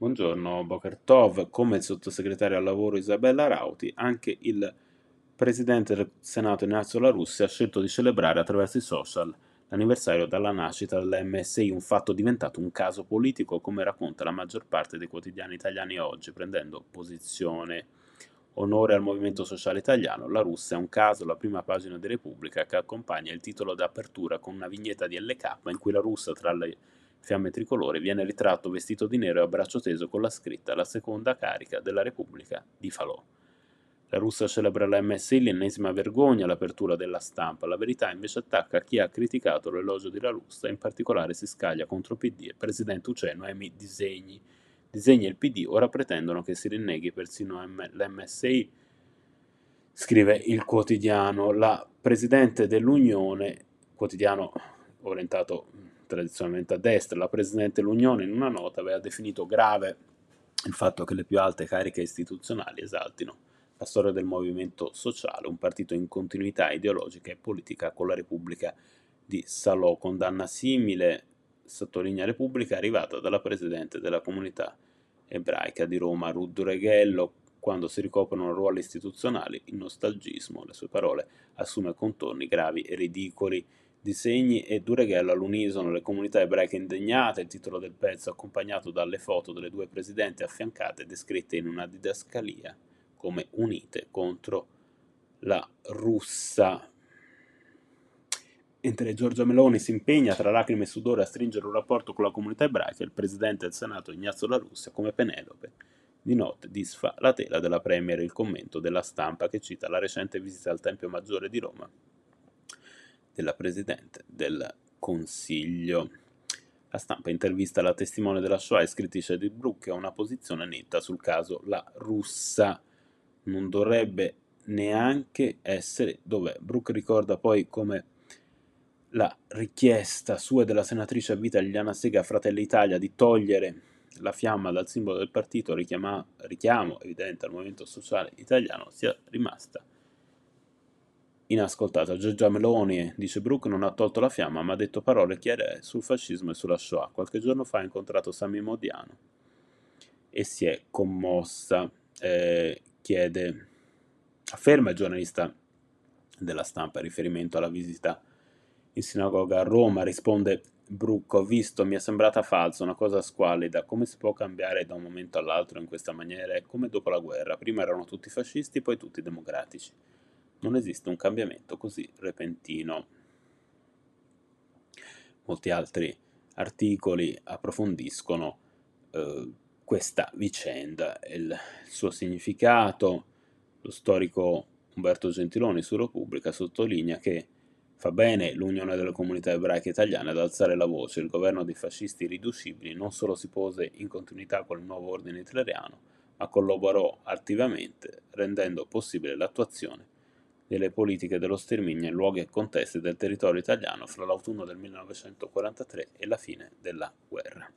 Buongiorno Bokertov, come il sottosegretario al lavoro Isabella Rauti, anche il presidente del Senato Ignazio La Russia ha scelto di celebrare attraverso i social l'anniversario della nascita dell'MSI, un fatto diventato un caso politico come racconta la maggior parte dei quotidiani italiani oggi, prendendo posizione. Onore al movimento sociale italiano, la Russia è un caso, la prima pagina di Repubblica che accompagna il titolo d'apertura con una vignetta di LK in cui la Russia tra le fiamme tricolore, viene ritratto vestito di nero e a braccio teso con la scritta La seconda carica della Repubblica di Falò. La Russia celebra la MSI, l'ennesima vergogna, l'apertura della stampa. La verità invece attacca chi ha criticato l'elogio di La Russia, in particolare si scaglia contro PD e Presidente Ucè Noemi Disegni. Disegni e il PD ora pretendono che si rinneghi persino l'MSI, scrive il quotidiano. La Presidente dell'Unione, quotidiano orientato tradizionalmente a destra, la Presidente dell'Unione in una nota aveva definito grave il fatto che le più alte cariche istituzionali esaltino la storia del movimento sociale, un partito in continuità ideologica e politica con la Repubblica di Salò. Condanna simile, sottolinea Repubblica, arrivata dalla Presidente della comunità ebraica di Roma, Rudd Reghello, quando si ricoprono ruoli istituzionali, il nostalgismo, le sue parole, assume contorni gravi e ridicoli disegni e Dureghello all'unisono, le comunità ebraiche indegnate, il titolo del pezzo accompagnato dalle foto delle due presidenti affiancate descritte in una didascalia come unite contro la russa. Mentre Giorgia Meloni si impegna tra lacrime e sudore a stringere un rapporto con la comunità ebraica, il presidente del Senato Ignazio La Russia, come Penelope, di notte disfa la tela della Premier il commento della stampa che cita la recente visita al Tempio Maggiore di Roma della Presidente del Consiglio. La stampa intervista la testimone della Shoah e scrittrice di Brook che ha una posizione netta sul caso La Russa. Non dovrebbe neanche essere dov'è. Brook ricorda poi come la richiesta sua e della senatrice a vita Liliana Sega Fratelli Italia di togliere la fiamma dal simbolo del partito richiama, richiamo evidente al movimento sociale italiano sia rimasta inascoltata. Giorgia Meloni, dice Brooke, non ha tolto la fiamma, ma ha detto parole chiare sul fascismo e sulla Shoah. Qualche giorno fa ha incontrato Sami Modiano e si è commossa. Eh, chiede, afferma il giornalista della stampa in riferimento alla visita in sinagoga a Roma, risponde Brooke, ho visto, mi è sembrata falsa, una cosa squallida, come si può cambiare da un momento all'altro in questa maniera? È come dopo la guerra, prima erano tutti fascisti, poi tutti democratici non esiste un cambiamento così repentino. Molti altri articoli approfondiscono eh, questa vicenda, il, suo significato. Lo storico Umberto Gentiloni su Repubblica sottolinea che fa bene l'Unione delle Comunità Ebraiche Italiane ad alzare la voce. Il governo dei fascisti irriducibili non solo si pose in continuità con il nuovo ordine hitleriano, ma collaborò attivamente rendendo possibile l'attuazione delle politiche dello sterminio in luoghi e contesti del territorio italiano fra l'autunno del 1943 e la fine della guerra.